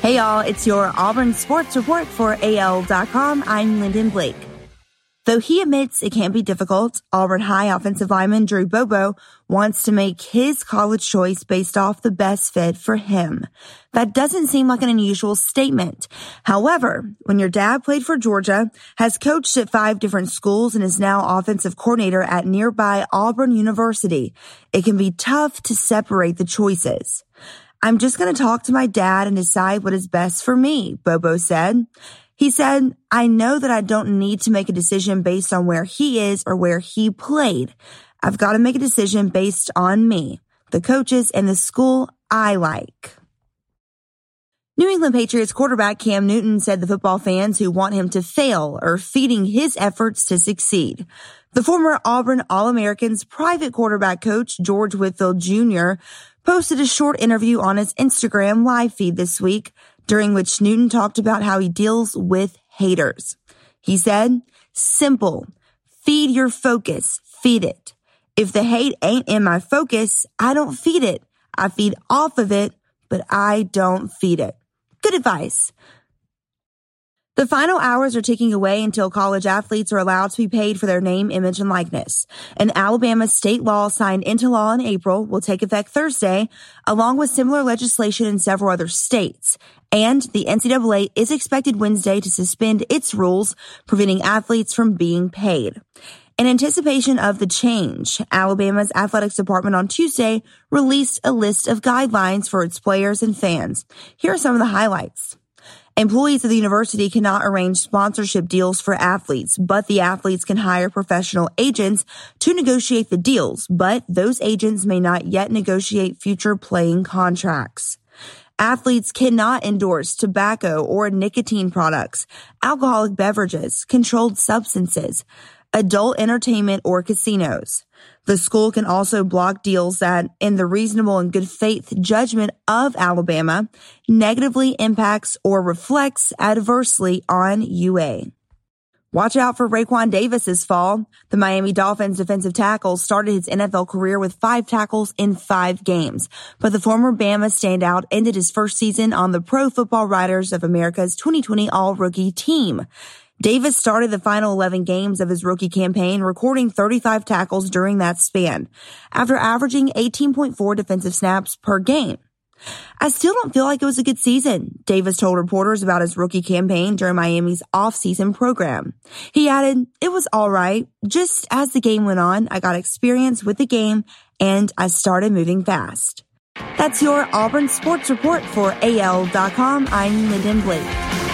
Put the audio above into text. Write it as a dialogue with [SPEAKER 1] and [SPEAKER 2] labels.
[SPEAKER 1] Hey y'all, it's your Auburn Sports Report for AL.com. I'm Lyndon Blake. Though he admits it can be difficult, Auburn High offensive lineman Drew Bobo wants to make his college choice based off the best fit for him. That doesn't seem like an unusual statement. However, when your dad played for Georgia, has coached at five different schools, and is now offensive coordinator at nearby Auburn University, it can be tough to separate the choices. I'm just going to talk to my dad and decide what is best for me, Bobo said. He said, I know that I don't need to make a decision based on where he is or where he played. I've got to make a decision based on me, the coaches, and the school I like. New England Patriots quarterback Cam Newton said the football fans who want him to fail are feeding his efforts to succeed. The former Auburn All-American's private quarterback coach, George Whitfield Jr., posted a short interview on his Instagram live feed this week during which Newton talked about how he deals with haters. He said, simple, feed your focus, feed it. If the hate ain't in my focus, I don't feed it. I feed off of it, but I don't feed it. Good advice. The final hours are ticking away until college athletes are allowed to be paid for their name, image, and likeness. An Alabama state law signed into law in April will take effect Thursday, along with similar legislation in several other states. And the NCAA is expected Wednesday to suspend its rules, preventing athletes from being paid. In anticipation of the change, Alabama's athletics department on Tuesday released a list of guidelines for its players and fans. Here are some of the highlights. Employees of the university cannot arrange sponsorship deals for athletes, but the athletes can hire professional agents to negotiate the deals, but those agents may not yet negotiate future playing contracts. Athletes cannot endorse tobacco or nicotine products, alcoholic beverages, controlled substances, adult entertainment, or casinos. The school can also block deals that, in the reasonable and good faith judgment of Alabama, negatively impacts or reflects adversely on UA. Watch out for Raekwon Davis this fall. The Miami Dolphins defensive tackle started his NFL career with five tackles in five games, but the former Bama standout ended his first season on the Pro Football Writers of America's 2020 All Rookie team. Davis started the final 11 games of his rookie campaign, recording 35 tackles during that span, after averaging 18.4 defensive snaps per game. I still don't feel like it was a good season, Davis told reporters about his rookie campaign during Miami's off-season program. He added, it was alright. Just as the game went on, I got experience with the game and I started moving fast. That's your Auburn Sports Report for AL.com. I'm Lyndon Blake.